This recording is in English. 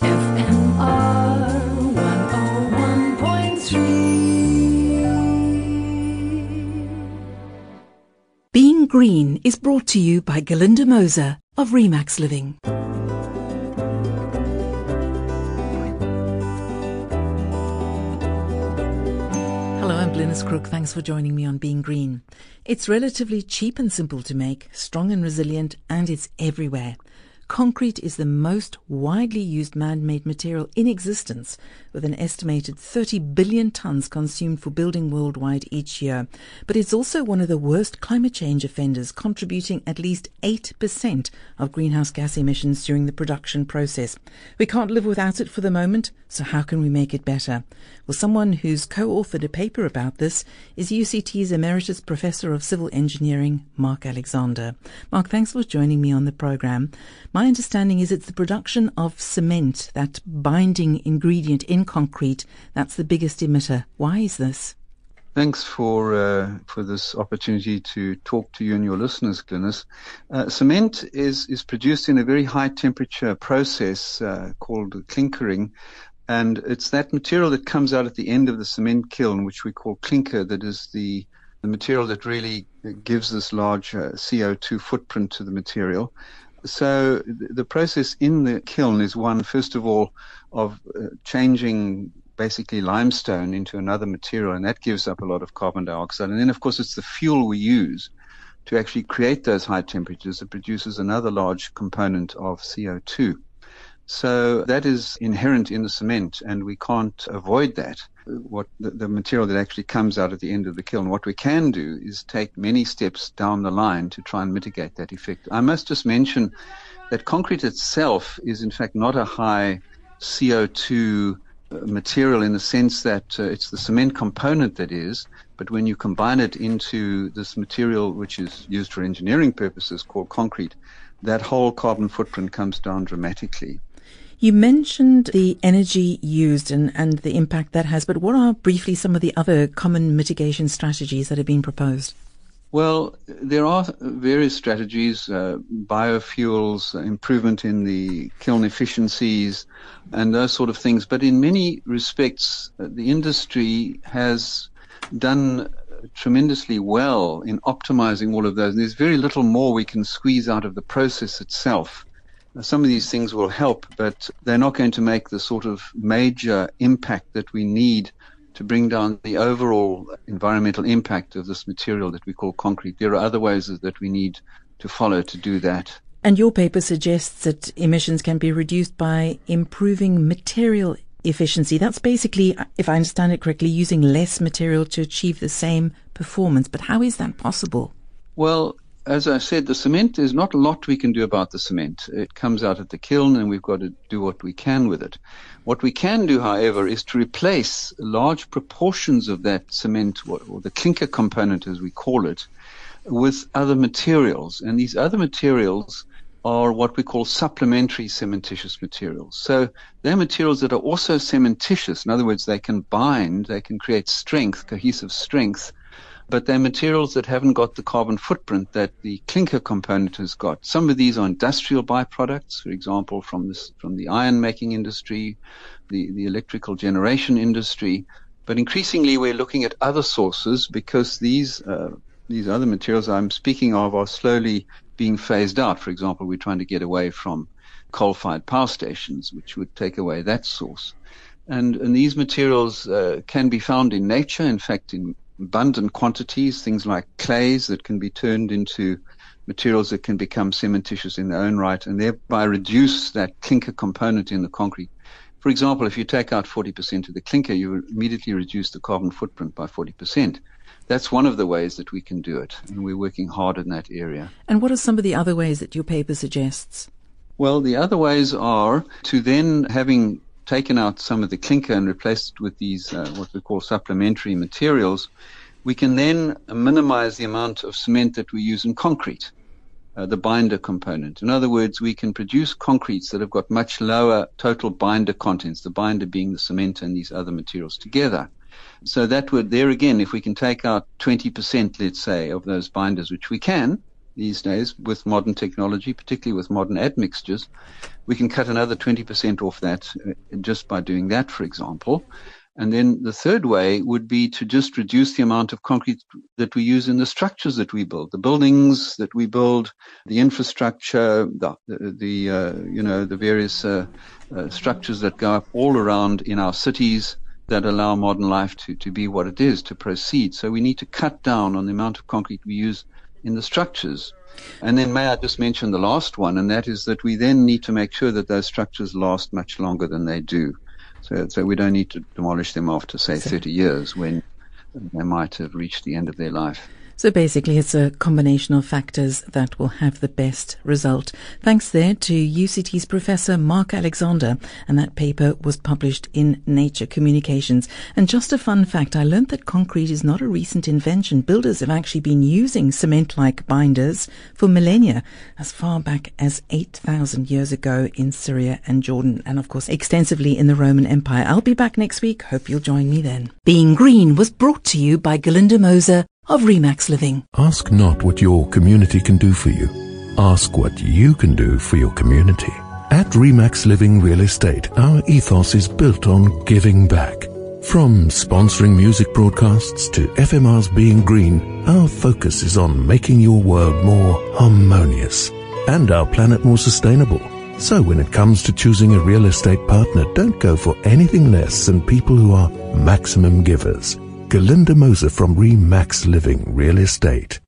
FMR 101.3. Being Green is brought to you by Galinda Moser of Remax Living. Hello, I'm Glynis Crook. Thanks for joining me on Being Green. It's relatively cheap and simple to make, strong and resilient, and it's everywhere. Concrete is the most widely used man-made material in existence, with an estimated 30 billion tons consumed for building worldwide each year. But it's also one of the worst climate change offenders, contributing at least 8% of greenhouse gas emissions during the production process. We can't live without it for the moment, so how can we make it better? Well, someone who's co-authored a paper about this is UCT's Emeritus Professor of Civil Engineering, Mark Alexander. Mark, thanks for joining me on the program. My understanding is it's the production of cement, that binding ingredient in concrete, that's the biggest emitter. Why is this? Thanks for uh, for this opportunity to talk to you and your listeners, Glynis. Uh, cement is is produced in a very high temperature process uh, called clinkering, and it's that material that comes out at the end of the cement kiln, which we call clinker, that is the the material that really gives this large uh, CO2 footprint to the material. So the process in the kiln is one, first of all, of uh, changing basically limestone into another material, and that gives up a lot of carbon dioxide. And then, of course, it's the fuel we use to actually create those high temperatures that produces another large component of CO2. So that is inherent in the cement, and we can't avoid that. What the, the, material that actually comes out at the end of the kiln. What we can do is take many steps down the line to try and mitigate that effect. I must just mention that concrete itself is, in fact, not a high CO2 uh, material in the sense that uh, it's the cement component that is, but when you combine it into this material which is used for engineering purposes called concrete, that whole carbon footprint comes down dramatically. You mentioned the energy used and, and the impact that has, but what are briefly some of the other common mitigation strategies that have been proposed? Well, there are various strategies, uh, biofuels, improvement in the kiln efficiencies, and those sort of things. But in many respects, uh, the industry has done tremendously well in optimizing all of those. And there's very little more we can squeeze out of the process itself. Some of these things will help, but they're not going to make the sort of major impact that we need to bring down the overall environmental impact of this material that we call concrete. There are other ways that we need to follow to do that. And your paper suggests that emissions can be reduced by improving material efficiency. That's basically, if I understand it correctly, using less material to achieve the same performance. But how is that possible? Well, as I said, the cement, there's not a lot we can do about the cement. It comes out at the kiln and we've got to do what we can with it. What we can do, however, is to replace large proportions of that cement, or the clinker component as we call it, with other materials. And these other materials are what we call supplementary cementitious materials. So they're materials that are also cementitious. In other words, they can bind, they can create strength, cohesive strength, but they're materials that haven't got the carbon footprint that the clinker component has got. Some of these are industrial byproducts, for example, from this, from the iron making industry, the, the electrical generation industry. But increasingly we're looking at other sources because these, uh, these other materials I'm speaking of are slowly being phased out. For example, we're trying to get away from coal-fired power stations, which would take away that source. And, and these materials uh, can be found in nature. In fact, in abundant quantities, things like clays that can be turned into materials that can become cementitious in their own right and thereby reduce that clinker component in the concrete. For example, if you take out 40% of the clinker, you immediately reduce the carbon footprint by 40%. That's one of the ways that we can do it, and we're working hard in that area. And what are some of the other ways that your paper suggests? Well, the other ways are to then having taken out some of the clinker and replaced it with these, uh, what we call supplementary materials, we can then minimize the amount of cement that we use in concrete, uh, the binder component. In other words, we can produce concretes that have got much lower total binder contents, the binder being the cement and these other materials together. So that would, there again, if we can take out 20%, let's say, of those binders, which we can, these days with modern technology, particularly with modern admixtures. We can cut another 20% off that uh, just by doing that, for example. And then the third way would be to just reduce the amount of concrete that we use in the structures that we build, the buildings that we build, the infrastructure, the, the uh, you know, the various uh, uh, structures that go up all around in our cities that allow modern life to, to be what it is, to proceed. So we need to cut down on the amount of concrete we use in the structures. And then may I just mention the last one, and that is that we then need to make sure that those structures last much longer than they do. So, so we don't need to demolish them after, say, 30 years when they might have reached the end of their life. So basically, it's a combination of factors that will have the best result. Thanks there to UCT's Professor Mark Alexander, and that paper was published in Nature Communications. And just a fun fact, I learned that concrete is not a recent invention. Builders have actually been using cement-like binders for millennia, as far back as 8,000 years ago in Syria and Jordan, and of course extensively in the Roman Empire. I'll be back next week. Hope you'll join me then. Being Green was brought to you by Galinda Moser of Remax Living. Ask not what your community can do for you. Ask what you can do for your community. At Remax Living Real Estate, our ethos is built on giving back. From sponsoring music broadcasts to FMR's Being Green, our focus is on making your world more harmonious and our planet more sustainable. So when it comes to choosing a real estate partner, don't go for anything less than people who are maximum givers. Galinda Moser from Remax Living Real Estate.